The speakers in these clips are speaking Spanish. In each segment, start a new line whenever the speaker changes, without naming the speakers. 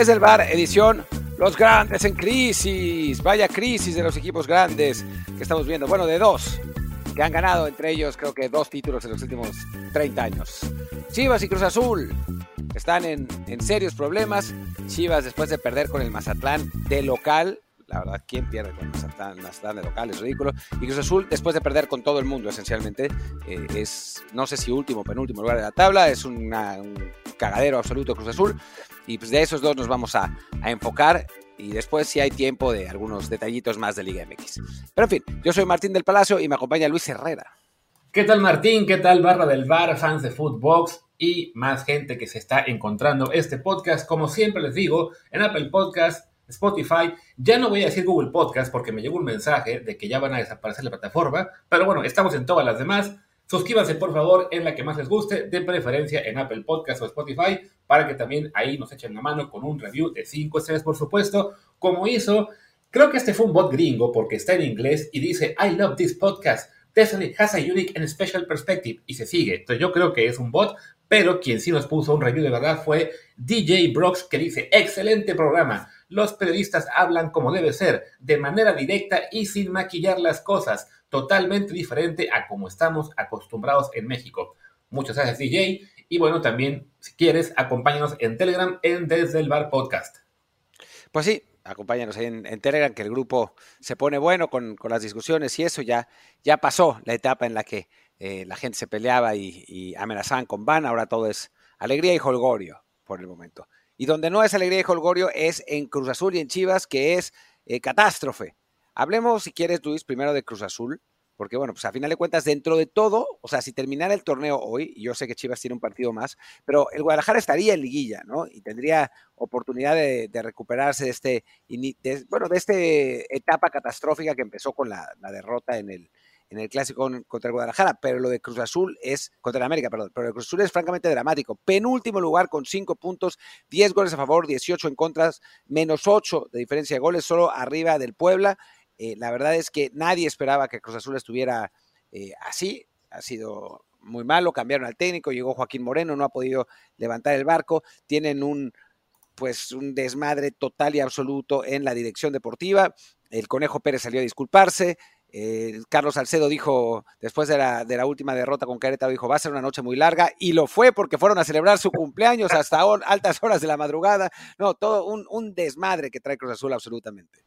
Desde el bar, edición Los Grandes en Crisis. Vaya crisis de los equipos grandes que estamos viendo. Bueno, de dos que han ganado entre ellos creo que dos títulos en los últimos 30 años. Chivas y Cruz Azul están en, en serios problemas. Chivas después de perder con el Mazatlán de local la verdad, ¿quién pierde con Mazatlán, de local? Es ridículo. Y Cruz Azul, después de perder con todo el mundo, esencialmente, eh, es, no sé si último o penúltimo lugar de la tabla, es un cagadero absoluto Cruz Azul. Y pues de esos dos nos vamos a, a enfocar y después si hay tiempo de algunos detallitos más de Liga MX. Pero en fin, yo soy Martín del Palacio y me acompaña Luis Herrera.
¿Qué tal Martín? ¿Qué tal Barra del Bar, fans de Footbox y más gente que se está encontrando este podcast? Como siempre les digo, en Apple Podcast, Spotify. Ya no voy a decir Google Podcast porque me llegó un mensaje de que ya van a desaparecer la plataforma. Pero bueno, estamos en todas las demás. Suscríbanse por favor en la que más les guste, de preferencia en Apple Podcast o Spotify, para que también ahí nos echen la mano con un review de 5 estrellas, por supuesto, como hizo. Creo que este fue un bot gringo porque está en inglés y dice I love this podcast. Definitely has a unique and special perspective. Y se sigue. Entonces yo creo que es un bot, pero quien sí nos puso un review de verdad fue DJ Brox que dice excelente programa los periodistas hablan como debe ser, de manera directa y sin maquillar las cosas, totalmente diferente a como estamos acostumbrados en México. Muchas gracias DJ y bueno, también si quieres, acompáñanos en Telegram en Desde el Bar Podcast.
Pues sí, acompáñanos ahí en, Telegram, que el grupo se pone bueno con, las discusiones y eso ya, ya pasó la etapa en la que eh, la gente se peleaba y, amenazaban con van, ahora todo es alegría y holgorio por el momento. Y donde no es alegría y holgorio es en Cruz Azul y en Chivas, que es eh, catástrofe. Hablemos, si quieres, Luis, primero de Cruz Azul, porque bueno, pues a final de cuentas, dentro de todo, o sea, si terminara el torneo hoy, y yo sé que Chivas tiene un partido más, pero el Guadalajara estaría en liguilla, ¿no? Y tendría oportunidad de, recuperarse de este, bueno, de esta etapa catastrófica que empezó con la derrota en el, en el clásico contra el Guadalajara, pero lo de Cruz Azul es, contra América, perdón, pero lo de Cruz Azul es francamente dramático. Penúltimo lugar con 5 puntos, 10 goles a favor, 18 en contras, menos 8 de diferencia de goles, solo arriba del Puebla. Eh, la verdad es que nadie esperaba que Cruz Azul estuviera eh, así, ha sido muy malo, cambiaron al técnico, llegó Joaquín Moreno, no ha podido levantar el barco, tienen un pues un desmadre total y absoluto en la dirección deportiva. El Conejo Pérez salió a disculparse, eh, Carlos Salcedo dijo, después de la, de la, última derrota con Querétaro, dijo, va a ser una noche muy larga, y lo fue porque fueron a celebrar su cumpleaños hasta altas horas de la madrugada. No, todo un, desmadre que trae Cruz Azul absolutamente.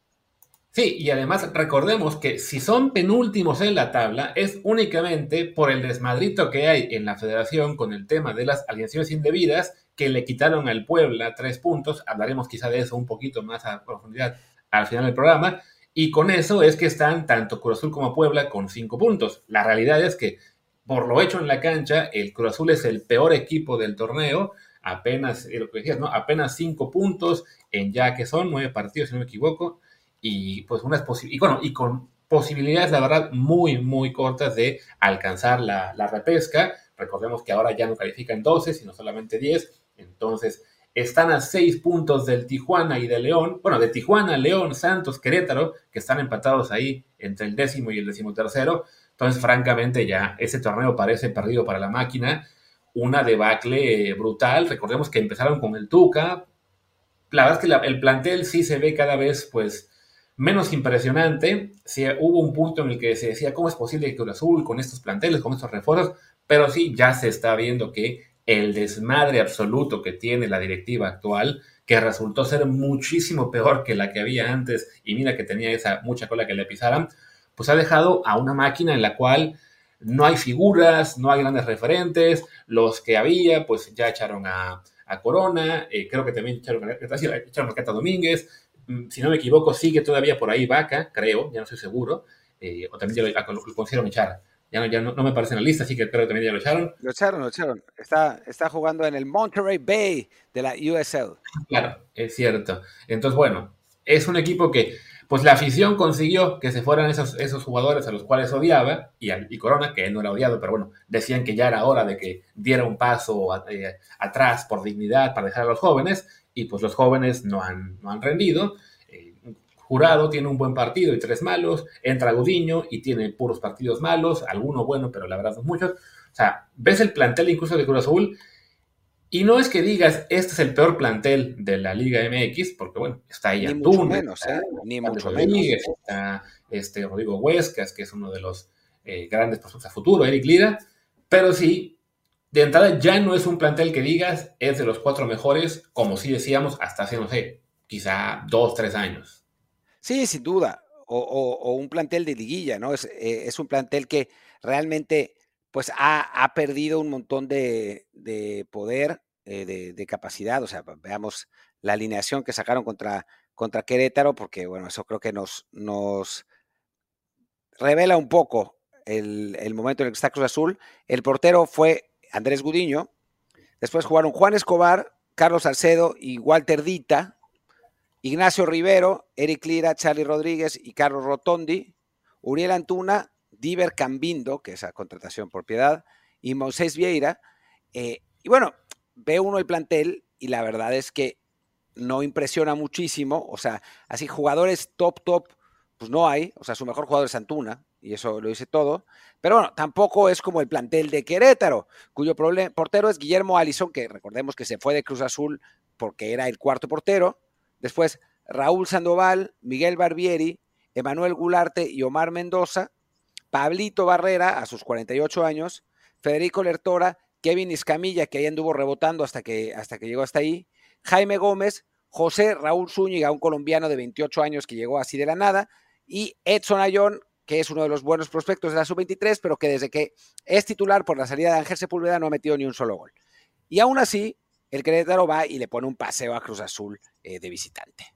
Sí, y además recordemos que si son penúltimos en la tabla, es únicamente por el desmadrito que hay en la federación con el tema de las alineaciones indebidas que le quitaron al Puebla tres puntos. Hablaremos quizá de eso un poquito más a profundidad al final del programa y con eso es que están tanto Cruz Azul como Puebla con cinco puntos. La realidad es que, por lo hecho en la cancha, el Cruz Azul es el peor equipo del torneo. Apenas, lo que decías, ¿no? Apenas cinco puntos en ya que son nueve partidos, si no me equivoco. Y pues unas y bueno, y con posibilidades, la verdad, muy, muy cortas de alcanzar la, la repesca. Recordemos que ahora ya no califican 12, sino solamente 10. Entonces, están a seis puntos del Tijuana y de León, bueno, de Tijuana, León, Santos, Querétaro, que están empatados ahí entre el décimo y el décimo tercero. Entonces, francamente, ya ese torneo parece perdido para la máquina. Una debacle brutal. Recordemos que empezaron con el Tuca. La verdad es que el plantel sí se ve cada vez, pues, menos impresionante. Sí, hubo un punto en el que se decía, ¿cómo es posible que Cruz Azul con estos planteles, con estos refuerzos? Pero sí, ya se está viendo que el desmadre absoluto que tiene la directiva actual, que resultó ser muchísimo peor que la que había antes, y mira que tenía esa mucha cola que le pisaran, pues ha dejado a una máquina en la cual no hay figuras, no hay grandes referentes, los que había, pues ya echaron a, Corona, eh, creo que también echaron, echaron a Cata Domínguez, mm, si no me equivoco, sigue todavía por ahí Vaca, creo, ya no estoy seguro, eh, o también lo, lo, lo consiguieron echar ya, no, me aparece en la lista, así que creo que también ya lo echaron.
Lo echaron, lo echaron. Está, está jugando en el Monterey Bay de la USL.
Claro, es cierto. Entonces, bueno, es un equipo que, pues la afición consiguió que se fueran esos, esos jugadores a los cuales odiaba, y, y Corona, que él no era odiado, pero bueno, decían que ya era hora de que diera un paso eh, atrás por dignidad para dejar a los jóvenes, y pues los jóvenes no han, no han rendido. Jurado tiene un buen partido y tres malos, entra Gudiño y tiene puros partidos malos, alguno bueno, pero la verdad son muchos. O sea, ves el plantel incluso de Cruz Azul Y no es que digas, este es el peor plantel de la Liga MX, porque bueno, está ahí
Ni mucho menos, ¿eh? Ni mucho menos.
Está este Rodrigo Huescas, que es uno de los eh, grandes prospectos a futuro, Eric Lira, pero sí, de entrada ya no es un plantel que digas es de los cuatro mejores, como sí decíamos hasta hace, no sé, quizá dos, tres años.
Sí, sin duda. O, un plantel de liguilla, ¿no? Es, eh, es un plantel que realmente pues ha, perdido un montón de, poder, eh, de, capacidad. O sea, veamos la alineación que sacaron contra, contra Querétaro, porque bueno, eso creo que nos, nos revela un poco el, momento en el que está Cruz Azul. El portero fue Andrés Gudiño. Después jugaron Juan Escobar, Carlos Salcedo y Walter Dita. Ignacio Rivero, Eric Lira, Charlie Rodríguez y Carlos Rotondi. Uriel Antuna, Diver Cambindo, que es la contratación por piedad, y Moisés Vieira. Eh, y bueno, ve uno el plantel y la verdad es que no impresiona muchísimo. O sea, así jugadores top, top, pues no hay. O sea, su mejor jugador es Antuna, y eso lo dice todo. Pero bueno, tampoco es como el plantel de Querétaro, cuyo portero es Guillermo Alison, que recordemos que se fue de Cruz Azul porque era el cuarto portero. Después Raúl Sandoval, Miguel Barbieri, Emanuel Gularte y Omar Mendoza. Pablito Barrera, a sus 48 años, Federico Lertora, Kevin Iscamilla, que ahí anduvo rebotando hasta que, hasta que llegó hasta ahí, Jaime Gómez, José Raúl Zúñiga, un colombiano de 28 años que llegó así de la nada, y Edson Ayón, que es uno de los buenos prospectos de la sub-23, pero que desde que es titular por la salida de Ángel Sepúlveda no ha metido ni un solo gol. Y aún así, el Querétaro va y le pone un paseo a Cruz Azul eh, de visitante.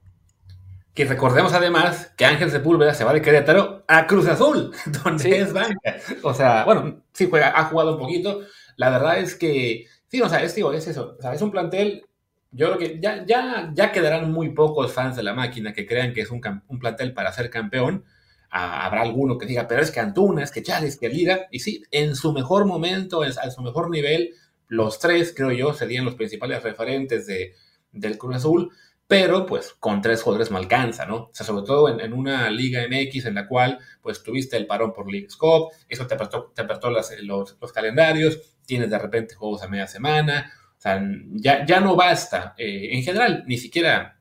Que recordemos además que Ángel Sepúlveda se va de Querétaro a Cruz Azul, donde es banca. O sea, bueno, sí juega, ha jugado un poquito. La verdad es que, sí, o sea, es, digo, es eso. O sea, es un plantel, yo creo que ya, ya, ya quedarán muy pocos fans de la máquina que crean que es un, un plantel para ser campeón. habrá alguno que diga, pero es que Antuna, es que Chávez, que Lira. Y sí, en su mejor momento, en, su mejor nivel, los tres, creo yo, serían los principales referentes de, del Cruz Azul pero pues con tres jugadores no alcanza, ¿no? O sea, sobre todo en, una Liga MX en la cual pues tuviste el parón por League Scope, eso te apretó, te los, calendarios, tienes de repente juegos a media semana, o sea, ya, ya no basta, eh, en general, ni siquiera,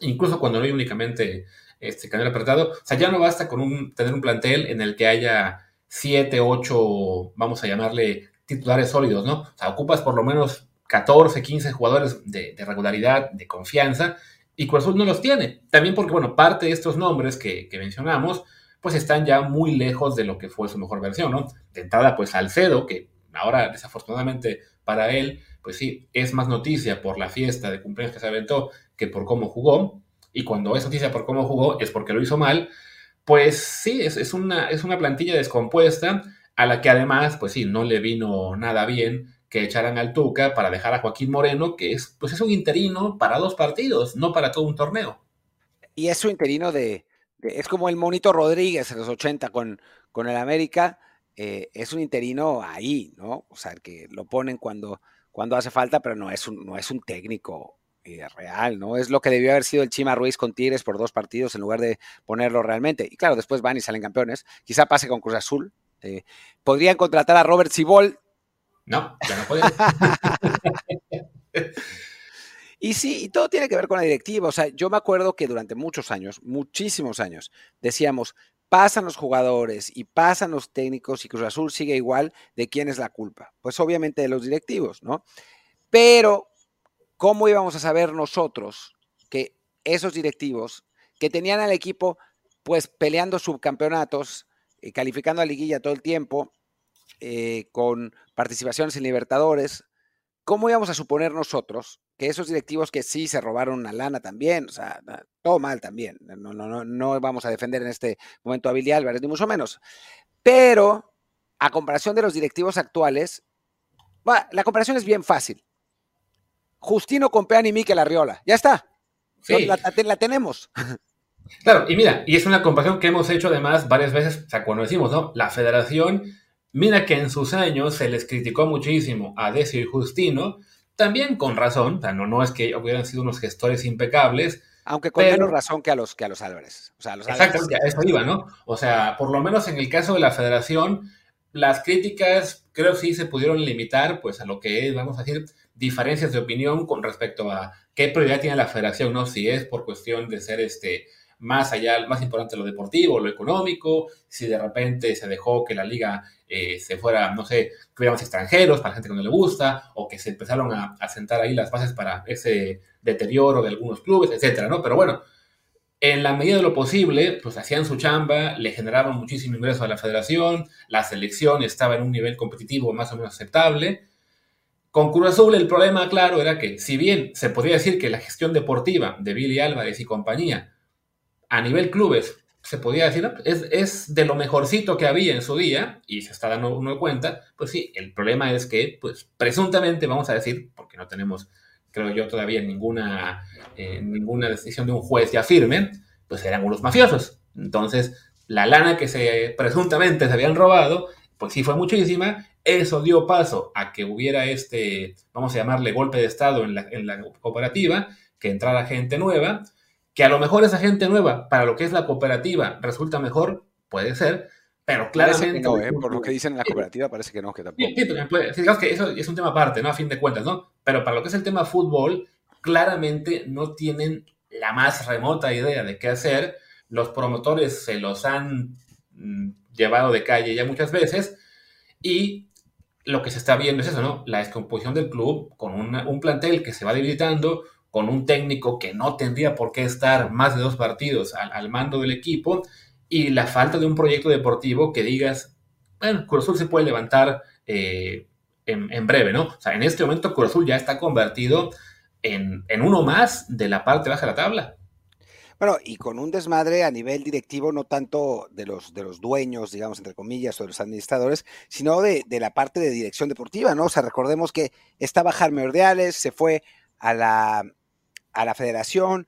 incluso cuando no hay únicamente este canal apretado, o sea, ya no basta con tener un plantel en el que haya siete, ocho, vamos a llamarle titulares sólidos, ¿no? O sea, ocupas por lo menos 14, 15 jugadores de, regularidad, de confianza, y Cruz Azul no los tiene. También porque, bueno, parte de estos nombres que, mencionamos, pues están ya muy lejos de lo que fue su mejor versión, ¿no? De entrada, pues Alcedo, que ahora desafortunadamente para él, pues sí, es más noticia por la fiesta de cumpleaños que se aventó que por cómo jugó, y cuando es noticia por cómo jugó es porque lo hizo mal, pues sí, es, una, es una plantilla descompuesta a la que además, pues sí, no le vino nada bien que echaran al Tuca para dejar a Joaquín Moreno, que es, pues es un interino para dos partidos, no para todo un torneo.
Y es su interino de, es como el Monito Rodríguez en los 80 con, con el América, eh, es un interino ahí, ¿no? O sea, que lo ponen cuando, cuando hace falta, pero no es un, no es un técnico eh, real, ¿no? Es lo que debió haber sido el Chima Ruiz con Tigres por dos partidos en lugar de ponerlo realmente. Y claro, después van y salen campeones. Quizá pase con Cruz Azul. Eh, podrían contratar a Robert Cibol
no, ya no puede.
y sí, y todo tiene que ver con la directiva. O sea, yo me acuerdo que durante muchos años, muchísimos años, decíamos, pasan los jugadores y pasan los técnicos y Cruz Azul sigue igual, ¿de quién es la culpa? Pues obviamente de los directivos, ¿no? Pero, ¿cómo íbamos a saber nosotros que esos directivos que tenían al equipo pues peleando subcampeonatos, eh, calificando a liguilla todo el tiempo, eh, con participaciones en Libertadores, ¿cómo íbamos a suponer nosotros que esos directivos que sí se robaron una lana también, o sea, todo mal también, no, no, no, vamos a defender en este momento a Billy Álvarez, ni mucho menos, pero a comparación de los directivos actuales, la comparación es bien fácil. Justino Compeán y Miquel Arriola, ya está, la, la tenemos.
Claro, y mira, y es una comparación que hemos hecho además varias veces, o sea, cuando decimos, ¿no? La federación Mira que en sus años se les criticó muchísimo a Decio y Justino, también con razón, no, no es que hubieran sido unos gestores impecables.
Aunque con menos razón que a los, que a los Álvarez.
O sea, Exactamente, a eso iba, ¿no? O sea, por lo menos en el caso de la federación, las críticas creo sí se pudieron limitar, pues a lo que es, vamos a decir, diferencias de opinión con respecto a qué prioridad tiene la federación, ¿no? Si es por cuestión de ser este más allá, más importante lo deportivo, lo económico, si de repente se dejó que la liga eh, se fuera, no sé, que hubiera más extranjeros para gente que no le gusta, o que se empezaron a, a sentar ahí las bases para ese deterioro de algunos clubes, etcétera, ¿no? Pero bueno, en la medida de lo posible, pues hacían su chamba, le generaban muchísimo ingreso a la federación, la selección estaba en un nivel competitivo más o menos aceptable. Con Cruz Azul el problema, claro, era que si bien se podría decir que la gestión deportiva de Billy Álvarez y compañía a nivel clubes se podía decir, es, es, de lo mejorcito que había en su día, y se está dando uno cuenta, pues sí, el problema es que, pues presuntamente, vamos a decir, porque no tenemos creo yo, todavía ninguna, eh, ninguna decisión de un juez ya firme, pues eran unos mafiosos. Entonces, la lana que se presuntamente se habían robado, pues sí fue muchísima. Eso dio paso a que hubiera este, vamos a llamarle golpe de Estado en la, en la cooperativa, que entrara gente nueva, que a lo mejor esa gente nueva, para lo que es la cooperativa, resulta mejor, puede ser, pero claramente.
No, ¿eh? Por lo que dicen en la cooperativa, parece que no, que tampoco. Sí,
digamos que eso es un tema aparte, ¿no? A fin de cuentas, ¿no? Pero para lo que es el tema fútbol, claramente no tienen la más remota idea de qué hacer. Los promotores se los han mm, llevado de calle ya muchas veces. Y lo que se está viendo es eso, ¿no? La descomposición del club con un plantel que se va debilitando, con un técnico que no tendría por qué estar más de dos partidos al, al mando del equipo y la falta de un proyecto deportivo que digas, bueno, Cruz se puede levantar eh, en, breve, ¿no? O sea, en este momento Cruz Azul ya está convertido en, uno más de la parte baja de la tabla.
Bueno, y con un desmadre a nivel directivo, no tanto de los, de los dueños, digamos, entre comillas, o de los administradores, sino de, de, la parte de dirección deportiva, ¿no? O sea, recordemos que estaba Jaime Ordeales, se fue a la, a la federación,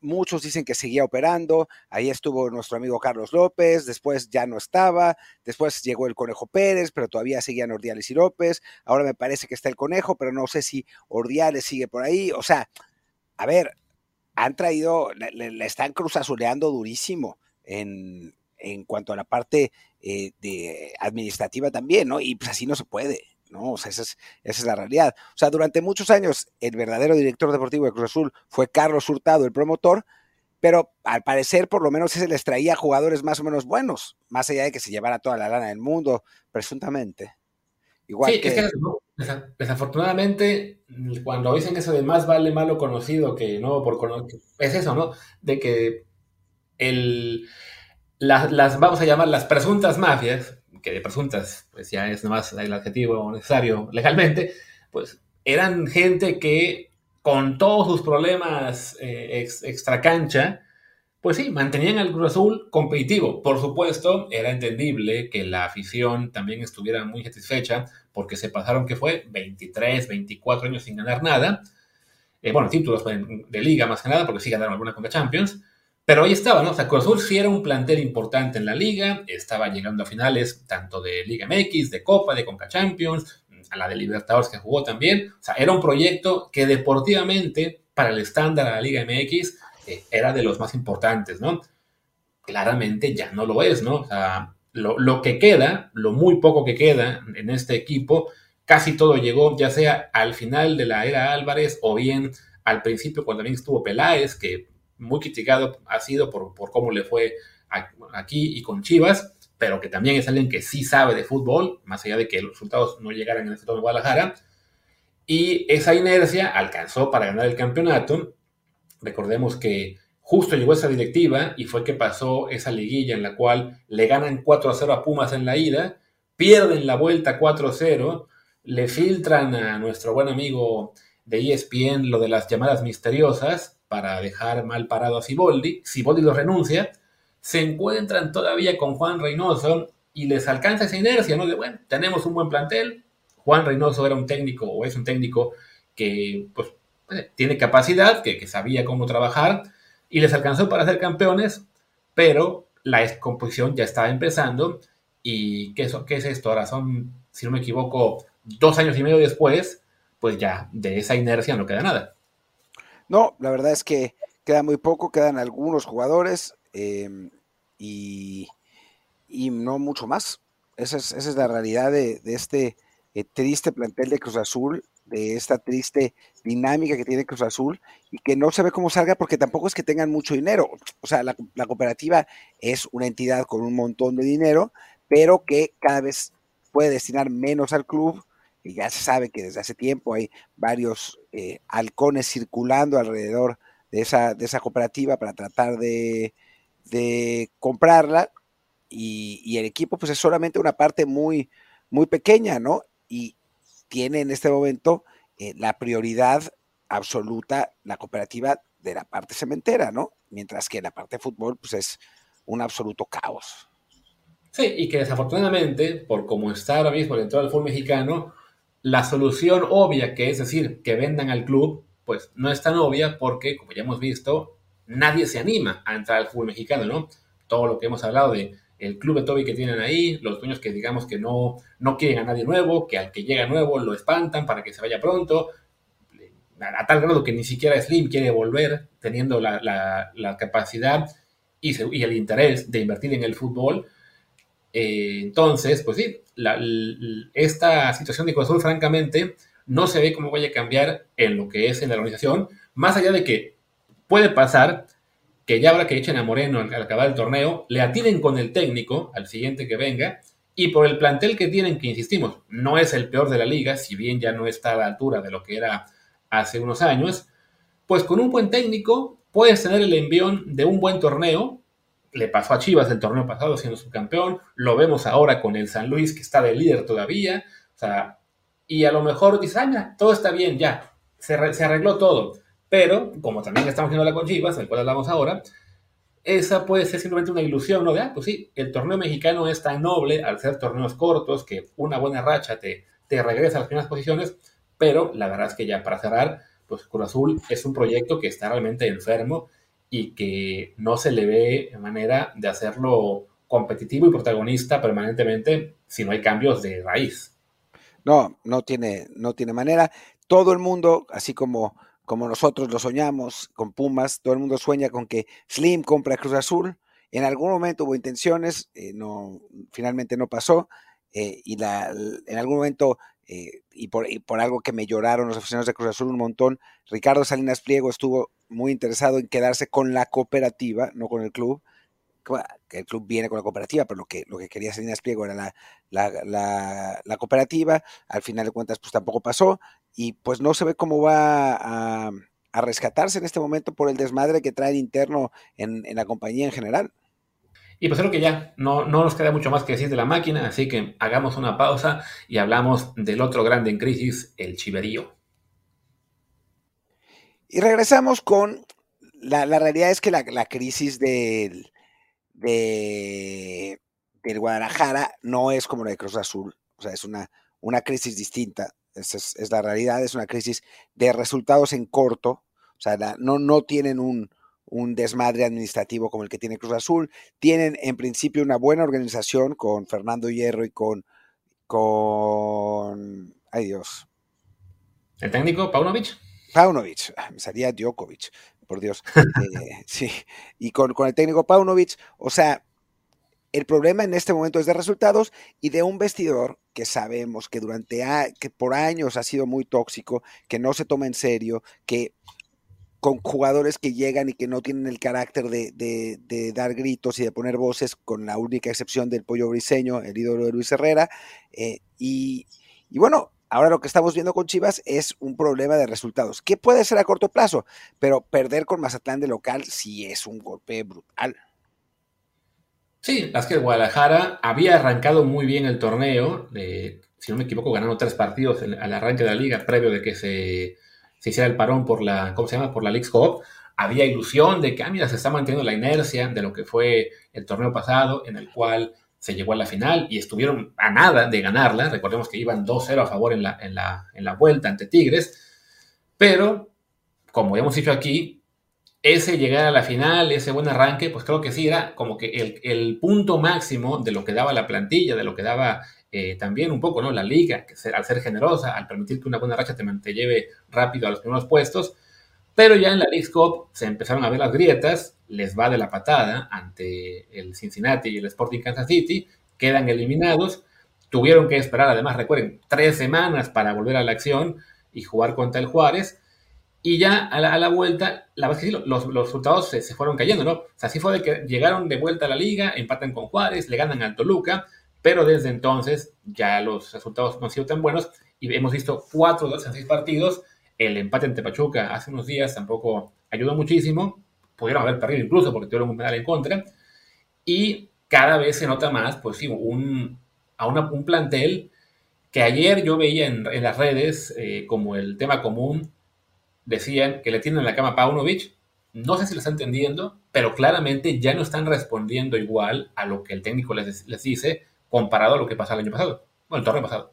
muchos dicen que seguía operando, ahí estuvo nuestro amigo Carlos López, después ya no estaba, después llegó el Conejo Pérez, pero todavía seguían Ordiales y López, ahora me parece que está el Conejo, pero no sé si Ordiales sigue por ahí, o sea, a ver, han traído, le, están cruzazuleando durísimo en, en cuanto a la parte eh, de administrativa también, ¿no? Y pues así no se puede. ¿No? O sea, esa es, esa es la realidad. O sea, durante muchos años el verdadero director deportivo de Cruz Azul fue Carlos Hurtado, el promotor, pero al parecer por lo menos ese les traía jugadores más o menos buenos, más allá de que se llevara toda la lana del mundo, presuntamente.
Igual sí, que... Es que desafortunadamente, cuando dicen eso de más vale malo conocido que no por conocido, es eso, ¿no? De que el, las, vamos a llamar las presuntas mafias, que de presuntas, pues ya es nomás el adjetivo necesario legalmente, pues eran gente que con todos sus problemas eh, extra cancha, pues sí, mantenían al Cruz Azul competitivo. Por supuesto, era entendible que la afición también estuviera muy satisfecha porque se pasaron, que fue, 23, 24 años sin ganar nada. Eh, bueno, títulos de liga más que nada, porque sí ganaron alguna Conca Champions. Pero ahí estaba, ¿no? O sea, Cruz sí era un plantel importante en la liga, estaba llegando a finales tanto de Liga MX, de Copa, de Conca Champions, a la de Libertadores que jugó también. O sea, era un proyecto que deportivamente, para el estándar de la Liga MX, eh, era de los más importantes, ¿no? Claramente ya no lo es, ¿no? O sea, lo, lo que queda, lo muy poco que queda en este equipo, casi todo llegó ya sea al final de la era Álvarez o bien al principio cuando también estuvo Peláez, que muy criticado ha sido por, por cómo le fue aquí y con Chivas, pero que también es alguien que sí sabe de fútbol, más allá de que los resultados no llegaran en el sector de Guadalajara. Y esa inercia alcanzó para ganar el campeonato. Recordemos que justo llegó esa directiva y fue que pasó esa liguilla en la cual le ganan 4 a 0 a Pumas en la ida, pierden la vuelta 4 a 0, le filtran a nuestro buen amigo de ESPN lo de las llamadas misteriosas, para dejar mal parado a Siboldi. Siboldi lo renuncia. Se encuentran todavía con Juan Reynoso y les alcanza esa inercia, ¿no? De bueno, tenemos un buen plantel. Juan Reynoso era un técnico o es un técnico que pues, eh, tiene capacidad, que, sabía cómo trabajar y les alcanzó para ser campeones, pero la descomposición ya estaba empezando. ¿Y qué, qué es esto? Ahora son, si no me equivoco, dos años y medio después, pues ya de esa inercia no queda nada.
No, la verdad es que queda muy poco, quedan algunos jugadores em, y, no mucho más. Esa es, esa es la realidad de, este eh, triste plantel de Cruz Azul de esta triste dinámica que tiene Cruz Azul y que no se ve cómo salga porque tampoco es que tengan mucho dinero. O sea, la, la cooperativa es una entidad con un montón de dinero, pero que cada vez puede destinar menos al club. Y ya se sabe que desde hace tiempo hay varios eh, halcones circulando alrededor de esa, de esa cooperativa para tratar de, de comprarla. Y, el equipo, pues es solamente una parte muy, muy pequeña, ¿no? Y tiene en este momento eh, la prioridad absoluta la cooperativa de la parte cementera, ¿no? Mientras que la parte de fútbol, pues es un absoluto caos.
Sí, y que desafortunadamente, por como está ahora mismo dentro del fútbol mexicano, la solución obvia, que es decir, que vendan al club, pues no es tan obvia porque, como ya hemos visto, nadie se anima a entrar al fútbol mexicano, ¿no? Todo lo que hemos hablado de el club de Toby que tienen ahí, los dueños que digamos que no, no quieren a nadie nuevo, que al que llega nuevo lo espantan para que se vaya pronto, a, tal grado que ni siquiera Slim quiere volver teniendo la, la, capacidad y, y, el interés de invertir en el fútbol. Eh, entonces, pues sí, esta situación de Cruz francamente, no se ve cómo vaya a cambiar en lo que es en la organización, más allá de que puede pasar que ya habrá que echen a Moreno al, acabar el torneo, le atinen con el técnico al siguiente que venga, y por el plantel que tienen, que insistimos, no es el peor de la liga, si bien ya no está a la altura de lo que era hace unos años, pues con un buen técnico puedes tener el envión de un buen torneo. Le pasó a Chivas el torneo pasado siendo subcampeón, lo vemos ahora con el San Luis que está de líder todavía, o sea, y a lo mejor dices, ah, todo está bien, ya, se, se arregló todo pero, como también estamos viendo la con Chivas, del cual hablamos ahora, esa puede ser simplemente una ilusión, ¿no? De, ah, pues sí, el torneo mexicano es tan noble al ser torneos cortos que una buena racha te, te regresa a las primeras posiciones, pero la verdad es que ya para cerrar, pues Cruz Azul es un proyecto que está realmente enfermo y que no se le ve manera de hacerlo competitivo y protagonista permanentemente si no hay cambios de raíz.
No, no tiene, no tiene manera. Todo el mundo, así como como nosotros lo soñamos con Pumas, todo el mundo sueña con que Slim compre a Cruz Azul. En algún momento hubo intenciones, eh, no, finalmente no pasó, eh, y la, en algún momento, eh, y, por, y, por, algo que me lloraron los aficionados de Cruz Azul un montón, Ricardo Salinas Pliego estuvo muy interesado en quedarse con la cooperativa, no con el club, que el club viene con la cooperativa, pero lo que, lo que quería Salinas Pliego era la, la, la, cooperativa, al final de cuentas pues tampoco pasó, y pues no se ve cómo va a, a rescatarse en este momento por el desmadre que trae interno en, en la compañía en general.
Y pues creo que ya no, no, nos queda mucho más que decir de la máquina, así que hagamos una pausa y hablamos del otro grande en crisis, el chiverío.
Y regresamos con, la, la realidad es que la, la crisis del, de, del Guadalajara no es como la de Cruz Azul, o sea, es una, una crisis distinta, es, es, la realidad, es una crisis de resultados en corto, o sea, no, no tienen un, un desmadre administrativo como el que tiene Cruz Azul. Tienen en principio una buena organización con Fernando Hierro y con. con. Ay Dios.
¿El técnico Paunovic?
Paunovic, ah, me salía Djokovic por Dios. Eh, sí, y con, con, el técnico Paunovic, o sea, el problema en este momento es de resultados y de un vestidor que sabemos que durante a, que por años ha sido muy tóxico, que no se toma en serio, que con jugadores que llegan y que no tienen el carácter de, de, de, dar gritos y de poner voces, con la única excepción del pollo briseño, el ídolo de Luis Herrera. Eh, y, bueno, ahora lo que estamos viendo con Chivas es un problema de resultados, que puede ser a corto plazo, pero perder con Mazatlán de local sí es un golpe brutal.
Sí, es que Guadalajara había arrancado muy bien el torneo, eh, si no me equivoco, ganando tres partidos al arranque de la liga, previo de que se se hiciera el parón por la, ¿cómo se llama? Por la League's Cup, había ilusión de que, ah, mira, se está manteniendo la inercia de lo que fue el torneo pasado, en el cual se llegó a la final y estuvieron a nada de ganarla. Recordemos que iban 2-0 a favor en la, en, la, en la vuelta ante Tigres. Pero, como hemos dicho aquí, ese llegar a la final, ese buen arranque, pues creo que sí era como que el, el punto máximo de lo que daba la plantilla, de lo que daba eh, también un poco, ¿no? La liga, al ser generosa, al permitir que una buena racha te, te, lleve rápido a los primeros puestos, pero ya en la League Cup se empezaron a ver las grietas, les va de la patada ante el Cincinnati y el Sporting Kansas City, quedan eliminados, tuvieron que esperar, además, recuerden, tres semanas para volver a la acción, y jugar contra el Juárez. Y ya a la, vuelta, la verdad es que los, resultados se, fueron cayendo, ¿no? Así fue de que llegaron de vuelta a la liga, empatan con Juárez, le ganan al Toluca, pero desde entonces ya los resultados no han sido tan buenos y hemos visto cuatro de en seis partidos. El empate ante Pachuca hace unos días tampoco ayudó muchísimo. Pudieron haber perdido incluso porque tuvieron un medal en contra. Y cada vez se nota más, pues sí, un, a un plantel que ayer yo veía en, las redes eh, como el tema común, decían que le tienen la cama a Paunovic. No sé si lo están entendiendo, pero claramente ya no están respondiendo igual a lo que el técnico les, les dice comparado a lo que pasó el año pasado, bueno, el torneo pasado.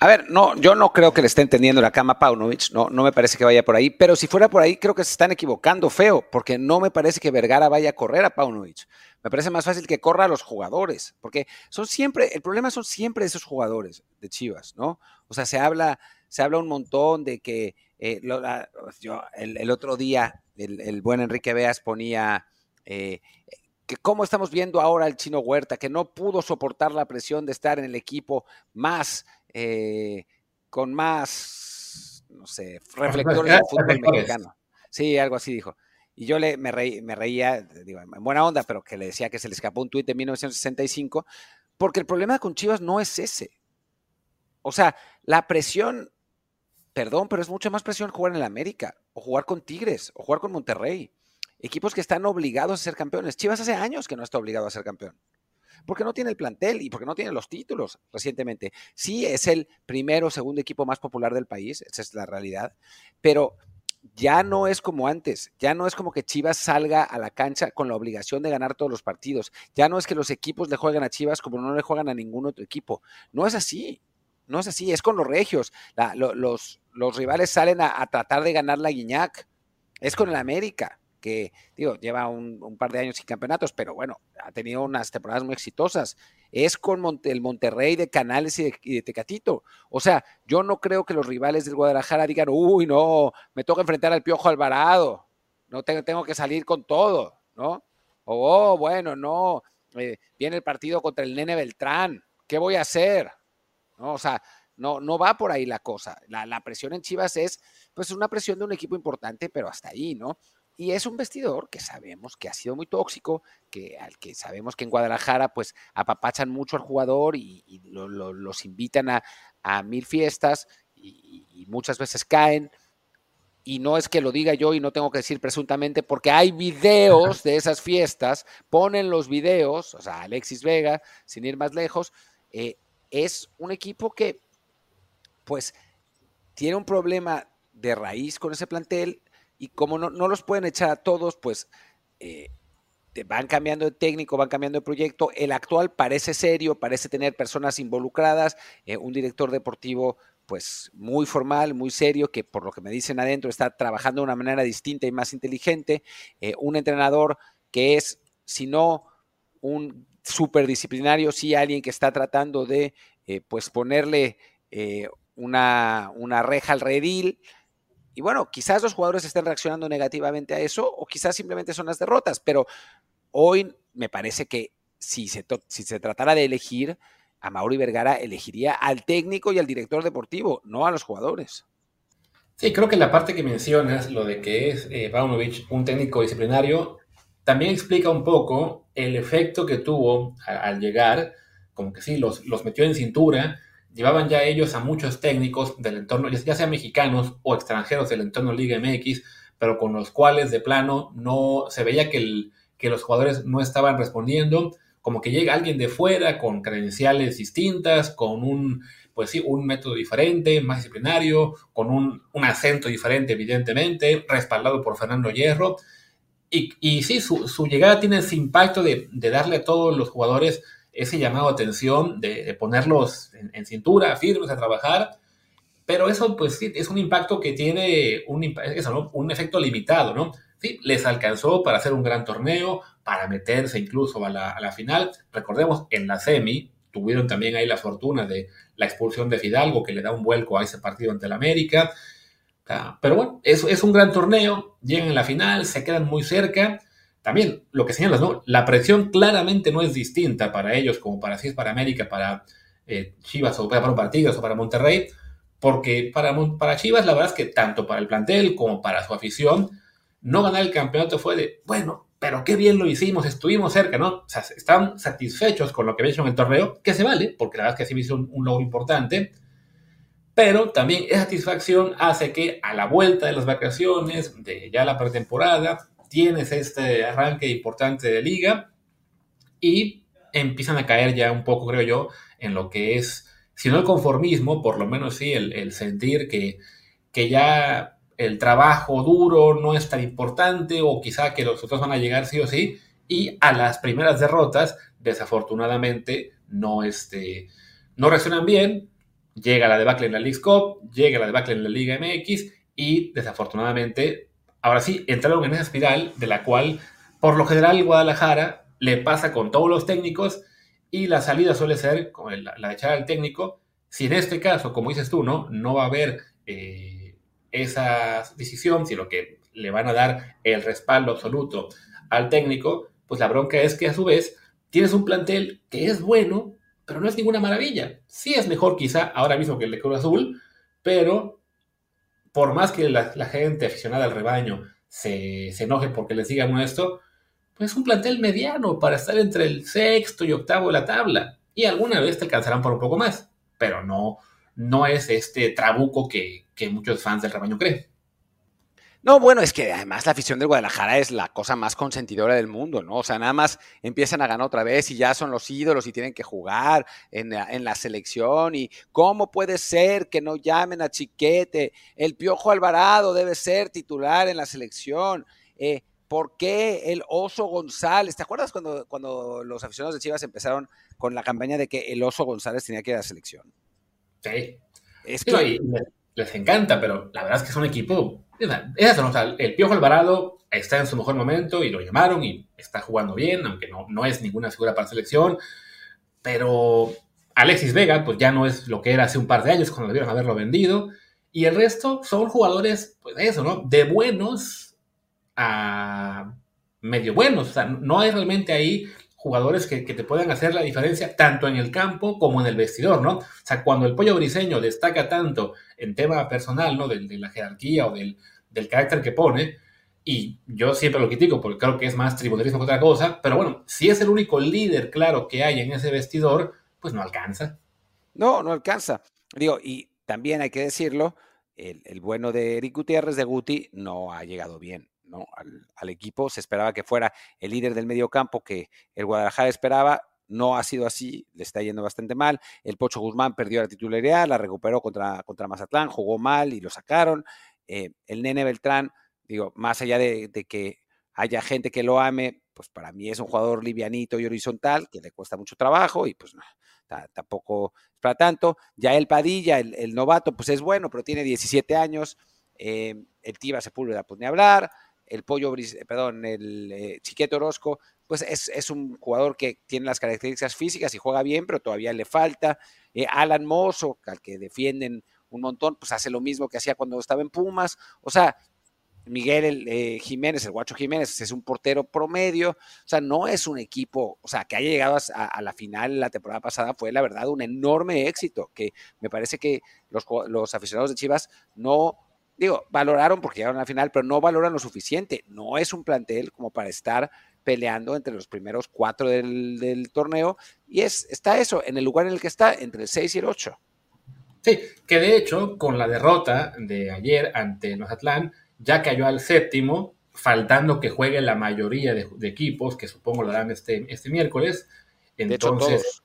A ver, no, yo no creo que le esté entendiendo la cama a Paunovic, no, no me parece que vaya por ahí, pero si fuera por ahí creo que se están equivocando feo, porque no me parece que Vergara vaya a correr a Paunovic. Me parece más fácil que corra a los jugadores, porque son siempre, el problema son siempre esos jugadores de Chivas, ¿no? O sea, se habla, se habla un montón de que eh, yo, el, otro día el, buen Enrique Veas ponía eh, que cómo estamos viendo ahora al chino Huerta, que no pudo soportar la presión de estar en el equipo más, eh, con más, no sé, reflectores del fútbol mexicano. Sí, algo así dijo. Y yo le, me, me reía, digo, en buena onda, pero que le decía que se le escapó un tuit de 1965, porque el problema con Chivas no es ese. O sea, la presión, perdón, pero es mucha más presión jugar en el América, o jugar con Tigres, o jugar con Monterrey equipos que están obligados a ser campeones. Chivas hace años que no está obligado a ser campeón. Porque no tiene el plantel y porque no tiene los títulos recientemente. Sí es el primero o segundo equipo más popular del país, esa es la realidad, pero ya no es como antes, ya no es como que Chivas salga a la cancha con la obligación de ganar todos los partidos, ya no es que los equipos le jueguen a Chivas como no le juegan a ningún otro equipo, no es así, no es así, es con los regios, los, los, rivales salen a, a, tratar de ganar la Guiñac, es con el América, que, digo, lleva un, par de años sin campeonatos, pero bueno, ha tenido unas temporadas muy exitosas. Es con el Monterrey de Canales y de, Tecatito. O sea, yo no creo que los rivales del Guadalajara digan, uy, no, me toca enfrentar al Piojo Alvarado, no tengo, tengo que salir con todo, ¿no? O, oh, bueno, no, eh, viene el partido contra el Nene Beltrán, ¿qué voy a hacer? ¿No? O sea, no, no va por ahí la cosa. La, la, presión en Chivas es, pues, una presión de un equipo importante, pero hasta ahí, ¿no? Y es un vestidor que sabemos que ha sido muy tóxico, que al que sabemos que en Guadalajara pues apapachan mucho al jugador y, los invitan a, mil fiestas y, muchas veces caen. Y no es que lo diga yo y no tengo que decir presuntamente, porque hay videos de esas fiestas, ponen los videos, o sea, Alexis Vega, sin ir más lejos, eh, es un equipo que pues tiene un problema de raíz con ese plantel, y como no, los pueden echar a todos, pues eh, van cambiando de técnico, van cambiando de proyecto. El actual parece serio, parece tener personas involucradas, eh, un director deportivo pues muy formal, muy serio, que por lo que me dicen adentro está trabajando de una manera distinta y más inteligente, eh, un entrenador que es, si no un superdisciplinario, sí alguien que está tratando de pues ponerle una, una reja al redil, y bueno, quizás los jugadores estén reaccionando negativamente a eso o quizás simplemente son las derrotas, pero hoy me parece que si se, si se tratara de elegir, a Mauri Vergara elegiría al técnico y al director deportivo, no a los jugadores.
Sí, creo que la parte que mencionas, lo de que es eh, un técnico disciplinario, también explica un poco el efecto que tuvo al, llegar, como que sí, los, los metió en cintura, llevaban ya ellos a muchos técnicos del entorno, ya sea mexicanos o extranjeros del entorno Liga MX, pero con los cuales de plano no se veía que, los jugadores no estaban respondiendo, como que llega alguien de fuera con credenciales distintas, con un, pues sí, un método diferente, más disciplinario, con un, acento diferente, evidentemente, respaldado por Fernando Hierro. Y, sí, su, llegada tiene ese impacto de darle a todos los jugadores ese llamado a atención de, ponerlos en, cintura, firmes a trabajar, pero eso pues sí, es un impacto que tiene un, un efecto limitado, ¿no? Sí, les alcanzó para hacer un gran torneo, para meterse incluso a la, final. Recordemos, en la semi tuvieron también ahí la fortuna de la expulsión de Fidalgo, que le da un vuelco a ese partido ante el América. Ah, pero bueno, es, es un gran torneo, llegan a la final, se quedan muy cerca también lo que señalas, ¿no? La presión claramente no es distinta para ellos como para si es para América, para eh, Chivas o para, partidos o para Monterrey, porque para, para Chivas la verdad es que tanto para el plantel como para su afición, no ganar el campeonato fue de, bueno, pero qué bien lo hicimos, estuvimos cerca, ¿no? O sea, están satisfechos con lo que había hecho en el torneo, que se vale, porque la verdad es que sí hizo un, un logro importante, pero también esa satisfacción hace que a la vuelta de las vacaciones, de ya la pretemporada, tienes este arranque importante de liga y empiezan a caer ya un poco, creo yo, en lo que es, si no el conformismo, por lo menos sí el, sentir que, que ya el trabajo duro no es tan importante o quizá que los otros van a llegar sí o sí y a las primeras derrotas desafortunadamente no, este, no reaccionan bien, llega la debacle en la League Cup, llega la debacle en la Liga MX y desafortunadamente ahora sí entraron en esa espiral de la cual por lo general Guadalajara le pasa con todos los técnicos y la salida suele ser con la, de echar al técnico. Si en este caso, como dices tú, no, no va a haber eh, esa decisión, sino que le van a dar el respaldo absoluto al técnico, pues la bronca es que a su vez tienes un plantel que es bueno, pero no es ninguna maravilla. Sí es mejor quizá ahora mismo que el de Cruz Azul, pero por más que la, gente aficionada al rebaño se, se, enoje porque les digan esto, pues es un plantel mediano para estar entre el sexto y octavo de la tabla. Y alguna vez te alcanzarán por un poco más, pero no, no es este trabuco que, que muchos fans del rebaño creen.
No, bueno, es que además la afición del Guadalajara es la cosa más consentidora del mundo, ¿no? O sea, nada más empiezan a ganar otra vez y ya son los ídolos y tienen que jugar en, la selección. Y cómo puede ser que no llamen a Chiquete, el Piojo Alvarado debe ser titular en la selección. Eh, ¿Por qué el Oso González? ¿Te acuerdas cuando, cuando los aficionados de Chivas empezaron con la campaña de que el Oso González tenía que ir a la selección?
Sí. Es que... les encanta, pero la verdad es que es un equipo el Piojo Alvarado está en su mejor momento y lo llamaron y está jugando bien, aunque no, no es ninguna figura para selección. Pero Alexis Vega, pues ya no es lo que era hace un par de años cuando debieron haberlo vendido. Y el resto son jugadores, pues eso, ¿no? De buenos a medio buenos. O sea, no hay realmente ahí jugadores que, te puedan hacer la diferencia tanto en el campo como en el vestidor, ¿no? O sea, cuando el pollo briseño destaca tanto en tema personal, ¿no? De, la jerarquía o del, carácter que pone, y yo siempre lo critico porque creo que es más tribunerismo que otra cosa, pero bueno, si es el único líder claro que hay en ese vestidor, pues no alcanza.
No, no alcanza. Digo, y también hay que decirlo, el, el bueno de Eric Gutiérrez de Guti no ha llegado bien. Al, equipo. Se esperaba que fuera el líder del medio campo que el Guadalajara esperaba. No ha sido así, le está yendo bastante mal. El Pocho Guzmán perdió la titularidad, la recuperó contra, contra Mazatlán, jugó mal y lo sacaron. Eh, el Nene Beltrán, digo, más allá de, que haya gente que lo ame, pues para mí es un jugador livianito y horizontal, que le cuesta mucho trabajo y pues tampoco es para tanto. Ya el Padilla, el, novato, pues es bueno, pero tiene 17 años. Eh, el Tiba Sepúlveda, pues ni hablar el Pollo, eh, perdón, el eh, Chiquete Orozco, pues es, un jugador que tiene las características físicas y juega bien, pero todavía le falta. Eh, Alan Mozo, al que defienden un montón, pues hace lo mismo que hacía cuando estaba en Pumas. O sea, Miguel Jiménez, el Guacho Jiménez, es un portero promedio. O sea, no es un equipo, o sea, que haya llegado a, la final la temporada pasada fue la verdad un enorme éxito, que me parece que los, los aficionados de Chivas no digo, valoraron porque llegaron a la final, pero no valoran lo suficiente. No es un plantel como para estar peleando entre los primeros cuatro del, torneo. Y es, está eso, en el lugar en el que está, entre el 6 y el 8.
Sí, que de hecho, con la derrota de ayer ante Mazatlán, ya cayó al séptimo, faltando que juegue la mayoría de, equipos, que supongo lo harán este, este miércoles. Entonces,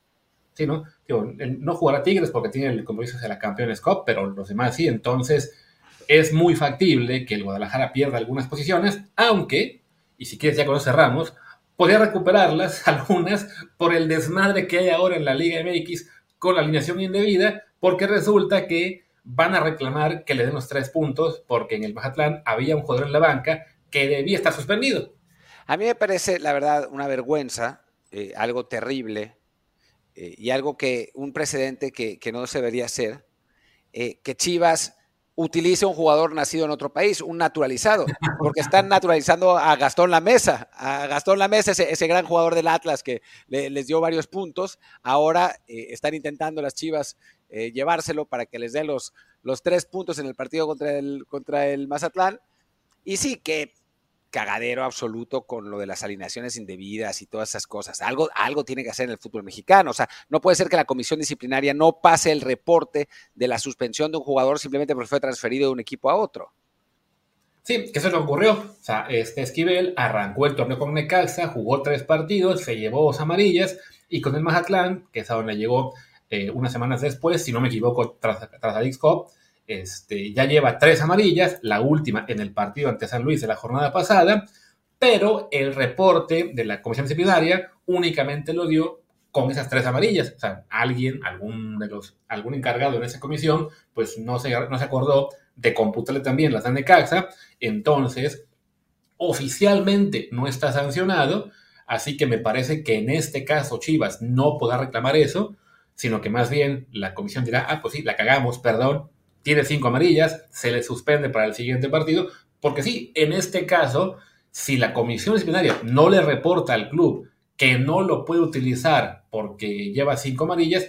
sí, ¿no? no jugará Tigres porque tiene el compromiso de la Campeones Cup, pero los demás sí. Entonces, es muy factible que el Guadalajara pierda algunas posiciones, aunque, y si quieres ya con cerramos, podría recuperarlas algunas por el desmadre que hay ahora en la Liga MX con la alineación indebida, porque resulta que van a reclamar que le den los tres puntos porque en el Mazatlán había un jugador en la banca que debía estar suspendido.
A mí me parece, la verdad, una vergüenza, eh, algo terrible eh, y algo que, un precedente que, no se debería hacer, eh, que Chivas utilice un jugador nacido en otro país, un naturalizado, porque están naturalizando a Gastón La Mesa, a Gastón La Mesa, ese, gran jugador del Atlas que les dio varios puntos, ahora eh, están intentando las Chivas eh, llevárselo para que les dé los, los tres puntos en el partido contra el, contra el Mazatlán. Y sí, que cagadero absoluto con lo de las alineaciones indebidas y todas esas cosas. Algo, algo tiene que hacer en el fútbol mexicano. O sea, no puede ser que la comisión disciplinaria no pase el reporte de la suspensión de un jugador simplemente porque fue transferido de un equipo a otro.
Sí, que eso le ocurrió. O sea, este Esquivel arrancó el torneo con Necaxa, jugó tres partidos, se llevó dos amarillas y con el Mazatlán, que es a donde llegó eh, unas semanas después, si no me equivoco, tras, tras a este, ya lleva tres amarillas, la última en el partido ante San Luis de la jornada pasada, pero el reporte de la comisión disciplinaria únicamente lo dio con esas tres amarillas. O sea, alguien, algún de los, algún encargado en esa comisión, pues no se, no se acordó de computarle también las de Caxa, entonces oficialmente no está sancionado, así que me parece que en este caso Chivas no podrá reclamar eso, sino que más bien la comisión dirá, ah, pues sí, la cagamos, perdón, tiene cinco amarillas, se le suspende para el siguiente partido, porque sí, en este caso, si la comisión disciplinaria no le reporta al club que no lo puede utilizar porque lleva cinco amarillas,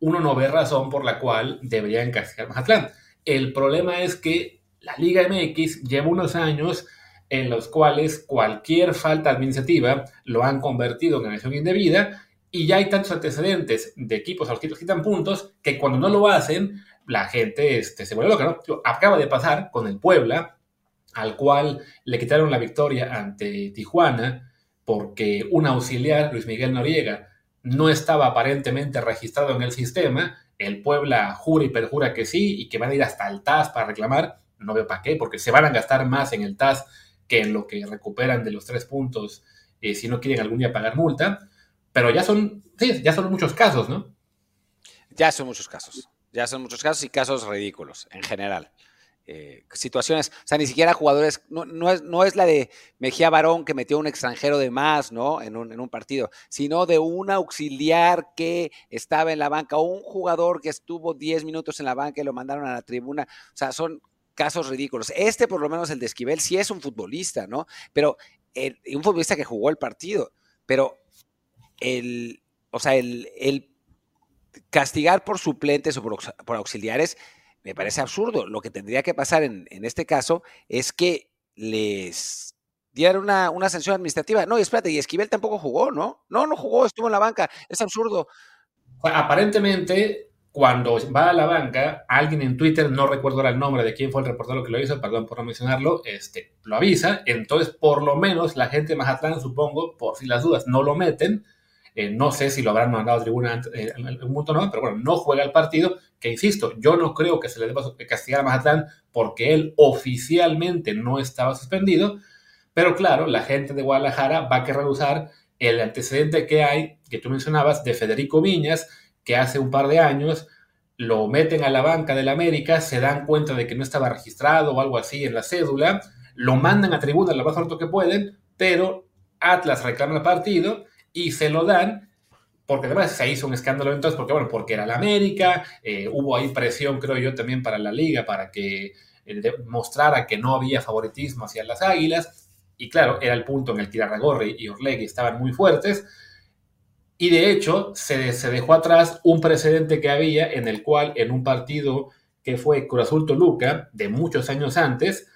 uno no ve razón por la cual debería encajar Mazatlán. El problema es que la Liga MX lleva unos años en los cuales cualquier falta administrativa lo han convertido en acción indebida y ya hay tantos antecedentes de equipos a los que los quitan puntos que cuando no lo hacen, la gente este, se vuelve loca, ¿no? Acaba de pasar con el Puebla, al cual le quitaron la victoria ante Tijuana porque un auxiliar, Luis Miguel Noriega, no estaba aparentemente registrado en el sistema el Puebla jura y perjura que sí y que van a ir hasta el TAS para reclamar, no veo para qué, porque se van a gastar más en el TAS que en lo que recuperan de los tres puntos eh, si no quieren algún día pagar multa. Pero ya son, sí, ya son muchos casos, ¿no?
Ya son muchos casos. Ya son muchos casos y casos ridículos en general. Eh, situaciones, o sea, ni siquiera jugadores, no, no, es, no es la de Mejía Barón que metió un extranjero de más, ¿no? En un, en un partido, sino de un auxiliar que estaba en la banca o un jugador que estuvo 10 minutos en la banca y lo mandaron a la tribuna. O sea, son casos ridículos. Este, por lo menos, el de Esquivel, sí es un futbolista, ¿no? Pero un futbolista que jugó el partido, pero el, o sea, el castigar por suplentes o por, auxiliares me parece absurdo. Lo que tendría que pasar en, este caso es que les dieran una, sanción administrativa. No, espérate, y Esquivel tampoco jugó, ¿no? No, no jugó, estuvo en la banca. Es absurdo.
Aparentemente, cuando va a la banca, alguien en Twitter, no recuerdo el nombre de quién fue el reportero que lo hizo, perdón por no mencionarlo, este, lo avisa. Entonces, por lo menos, la gente de Mazatlán, supongo, por si las dudas, no lo meten eh, no sé si lo habrán mandado a tribuna eh, en algún momento no, pero bueno, no juega el partido. Que insisto, yo no creo que se le deba castigar a Mazatlán porque él oficialmente no estaba suspendido. Pero claro, la gente de Guadalajara va a querer usar el antecedente que hay, que tú mencionabas, de Federico Viñas, que hace un par de años lo meten a la banca del América, se dan cuenta de que no estaba registrado o algo así en la cédula, lo mandan a tribuna lo más alto que pueden, pero Atlas reclama el partido y se lo dan porque además se hizo un escándalo entonces, porque bueno, porque era la América, eh, hubo ahí presión, creo yo, también para la liga, para que eh, mostrara que no había favoritismo hacia las águilas, y claro, era el punto en el que Irarragorri y Orlegui estaban muy fuertes, y de hecho se, se, dejó atrás un precedente que había en el cual en un partido que fue Cruz Azul Toluca, de muchos años antes,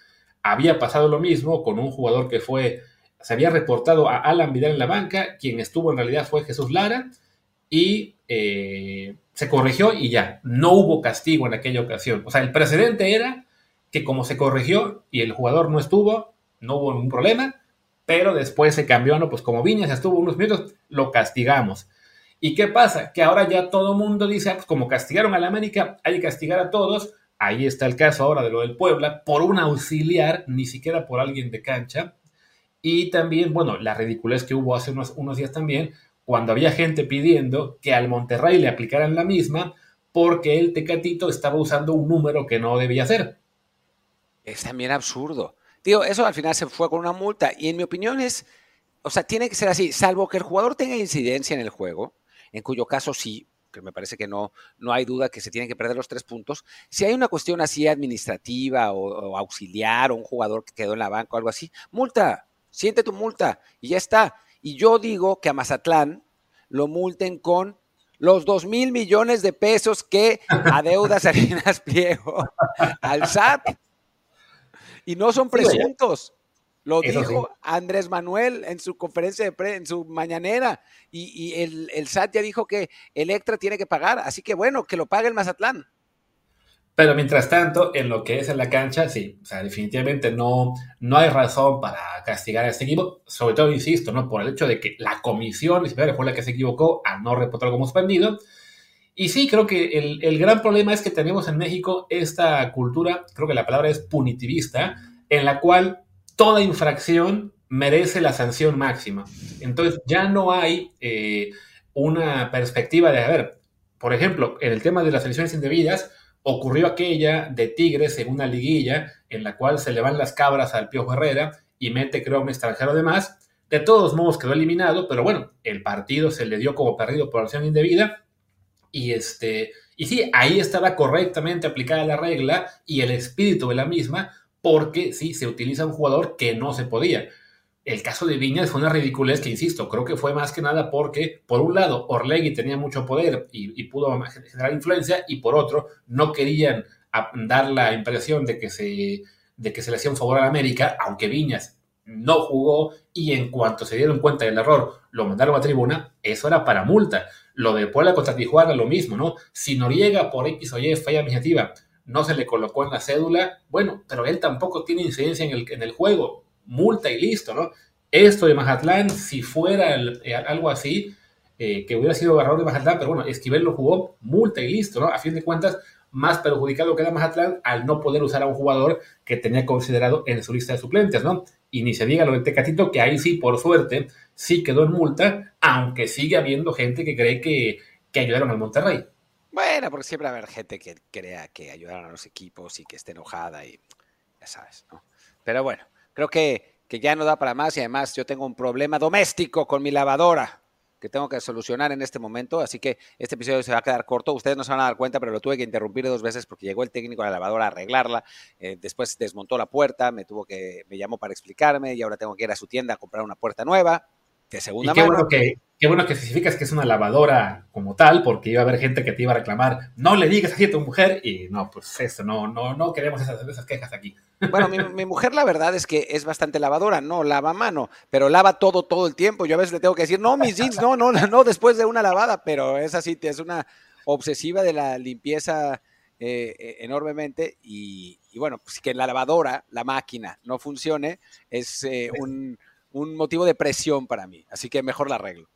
había pasado lo mismo con un jugador que fue se había reportado a Alan Vidal en la banca, quien estuvo en realidad fue Jesús Lara, y eh, se corrigió y ya, no hubo castigo en aquella ocasión. O sea, el precedente era que como se corrigió y el jugador no estuvo, no hubo ningún problema, pero después se cambió, no, pues como Viñas estuvo unos minutos, lo castigamos. ¿Y qué pasa? Que ahora ya todo el mundo dice, ah, pues como castigaron a la América, hay que castigar a todos. Ahí está el caso ahora de lo del Puebla, por un auxiliar, ni siquiera por alguien de cancha. Y también, bueno, la ridiculez que hubo hace unos, unos días también, cuando había gente pidiendo que al Monterrey le aplicaran la misma porque el Tecatito estaba usando un número que no debía ser.
Es también absurdo. Digo, eso al final se fue con una multa y en mi opinión es, o sea, tiene que ser así, salvo que el jugador tenga incidencia en el juego, en cuyo caso sí, que me parece que no, no hay duda que se tienen que perder los tres puntos. Si hay una cuestión así administrativa o, o auxiliar o un jugador que quedó en la banca o algo así, multa siente tu multa y ya está. Y yo digo que a Mazatlán lo multen con los dos mil millones de pesos que adeuda Salinas Pliego al SAT. Y no son presuntos. Lo dijo Andrés Manuel en su conferencia de prensa, en su mañanera, y, el, el, SAT ya dijo que Electra tiene que pagar, así que bueno, que lo pague el Mazatlán.
Pero mientras tanto, en lo que es en la cancha, sí, o sea, definitivamente no, no hay razón para castigar a este equipo, sobre todo, insisto, ¿no? Por el hecho de que la comisión fue la que se equivocó a no reportar como suspendido. Y sí, creo que el, el, gran problema es que tenemos en México esta cultura, creo que la palabra es punitivista, en la cual toda infracción merece la sanción máxima. Entonces ya no hay eh, una perspectiva de, a ver, por ejemplo, en el tema de las elecciones indebidas, ocurrió aquella de Tigres en una liguilla en la cual se le van las cabras al Piojo Herrera y mete, creo, un extranjero de más. De todos modos quedó eliminado, pero bueno, el partido se le dio como perdido por acción indebida. Y este, y sí, ahí estaba correctamente aplicada la regla y el espíritu de la misma, porque sí, se utiliza un jugador que no se podía. El caso de Viñas fue una ridiculez que, insisto, creo que fue más que nada porque, por un lado, Orlegui tenía mucho poder y, pudo generar influencia, y por otro, no querían dar la impresión de que se, de que se le hacía un favor a la América, aunque Viñas no jugó y en cuanto se dieron cuenta del error lo mandaron a tribuna, eso era para multa. Lo de Puebla contra Tijuana, lo mismo, ¿no? Si Noriega por X o Y falla iniciativa, no se le colocó en la cédula, bueno, pero él tampoco tiene incidencia en el, en el juego multa y listo, ¿no? Esto de Mazatlán, si fuera eh, algo así, eh, que hubiera sido error de Mazatlán, pero bueno, Esquivel lo jugó, multa y listo, ¿no? A fin de cuentas, más perjudicado queda Mazatlán al no poder usar a un jugador que tenía considerado en su lista de suplentes, ¿no? Y ni se diga lo de Tecatito, que ahí sí, por suerte, sí quedó en multa, aunque sigue habiendo gente que cree que, que ayudaron al Monterrey.
Bueno, porque siempre va a haber gente que crea que ayudaron a los equipos y que esté enojada y ya sabes, ¿no? Pero bueno, creo que, que ya no da para más y además yo tengo un problema doméstico con mi lavadora que tengo que solucionar en este momento, así que este episodio se va a quedar corto. Ustedes no se van a dar cuenta, pero lo tuve que interrumpir dos veces porque llegó el técnico de la lavadora a arreglarla, eh, después desmontó la puerta, me tuvo que, me llamó para explicarme y ahora tengo que ir a su tienda a comprar una puerta nueva de segunda
qué
mano.
Bueno que, qué bueno que especificas que es una lavadora como tal, porque iba a haber gente que te iba a reclamar, no le digas así a tu mujer, y no, pues eso, no, no, no queremos esas, esas quejas aquí.
Bueno, mi, mujer la verdad es que es bastante lavadora, no lava mano, pero lava todo, todo el tiempo. Yo a veces le tengo que decir, no, mis jeans, no, no, no, después de una lavada, pero es así, es una obsesiva de la limpieza eh, eh, enormemente y, bueno, pues que la lavadora, la máquina, no funcione, es eh, un un motivo de presión para mí, así que mejor la arreglo.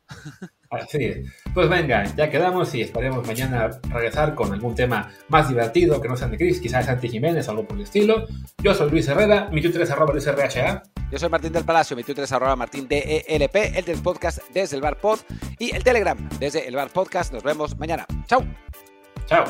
Así es. Pues venga, ya quedamos y esperemos mañana regresar con algún tema más divertido que no sea de Cris, quizás Santi Jiménez o algo por el estilo. Yo soy Luis Herrera, mi Twitter es arroba Luis RHA.
Yo soy Martín del Palacio, mi Twitter es arroba Martín DELP, el del podcast desde el Bar Pod y el Telegram desde el Bar Podcast. Nos vemos mañana. Chao.
Chao.